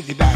Shake.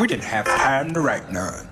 We didn't have time to write none.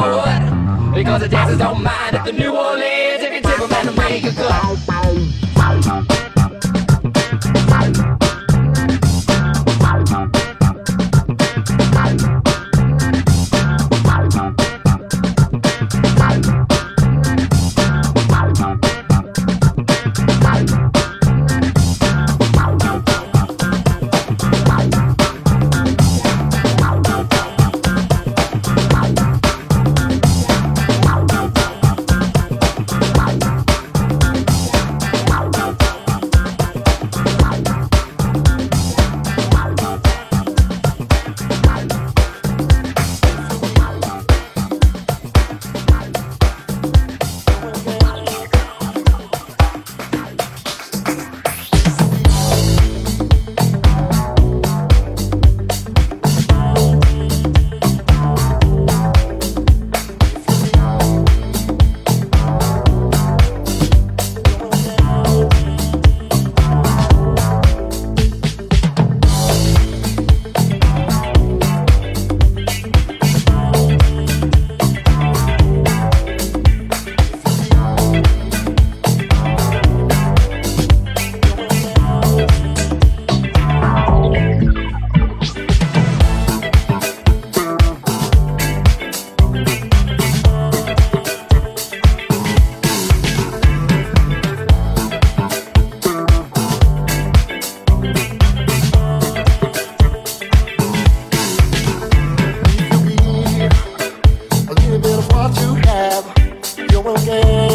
matter what. Because the dancers don't mind if the New Orleans, if you tip them and make a cut. to have your own game.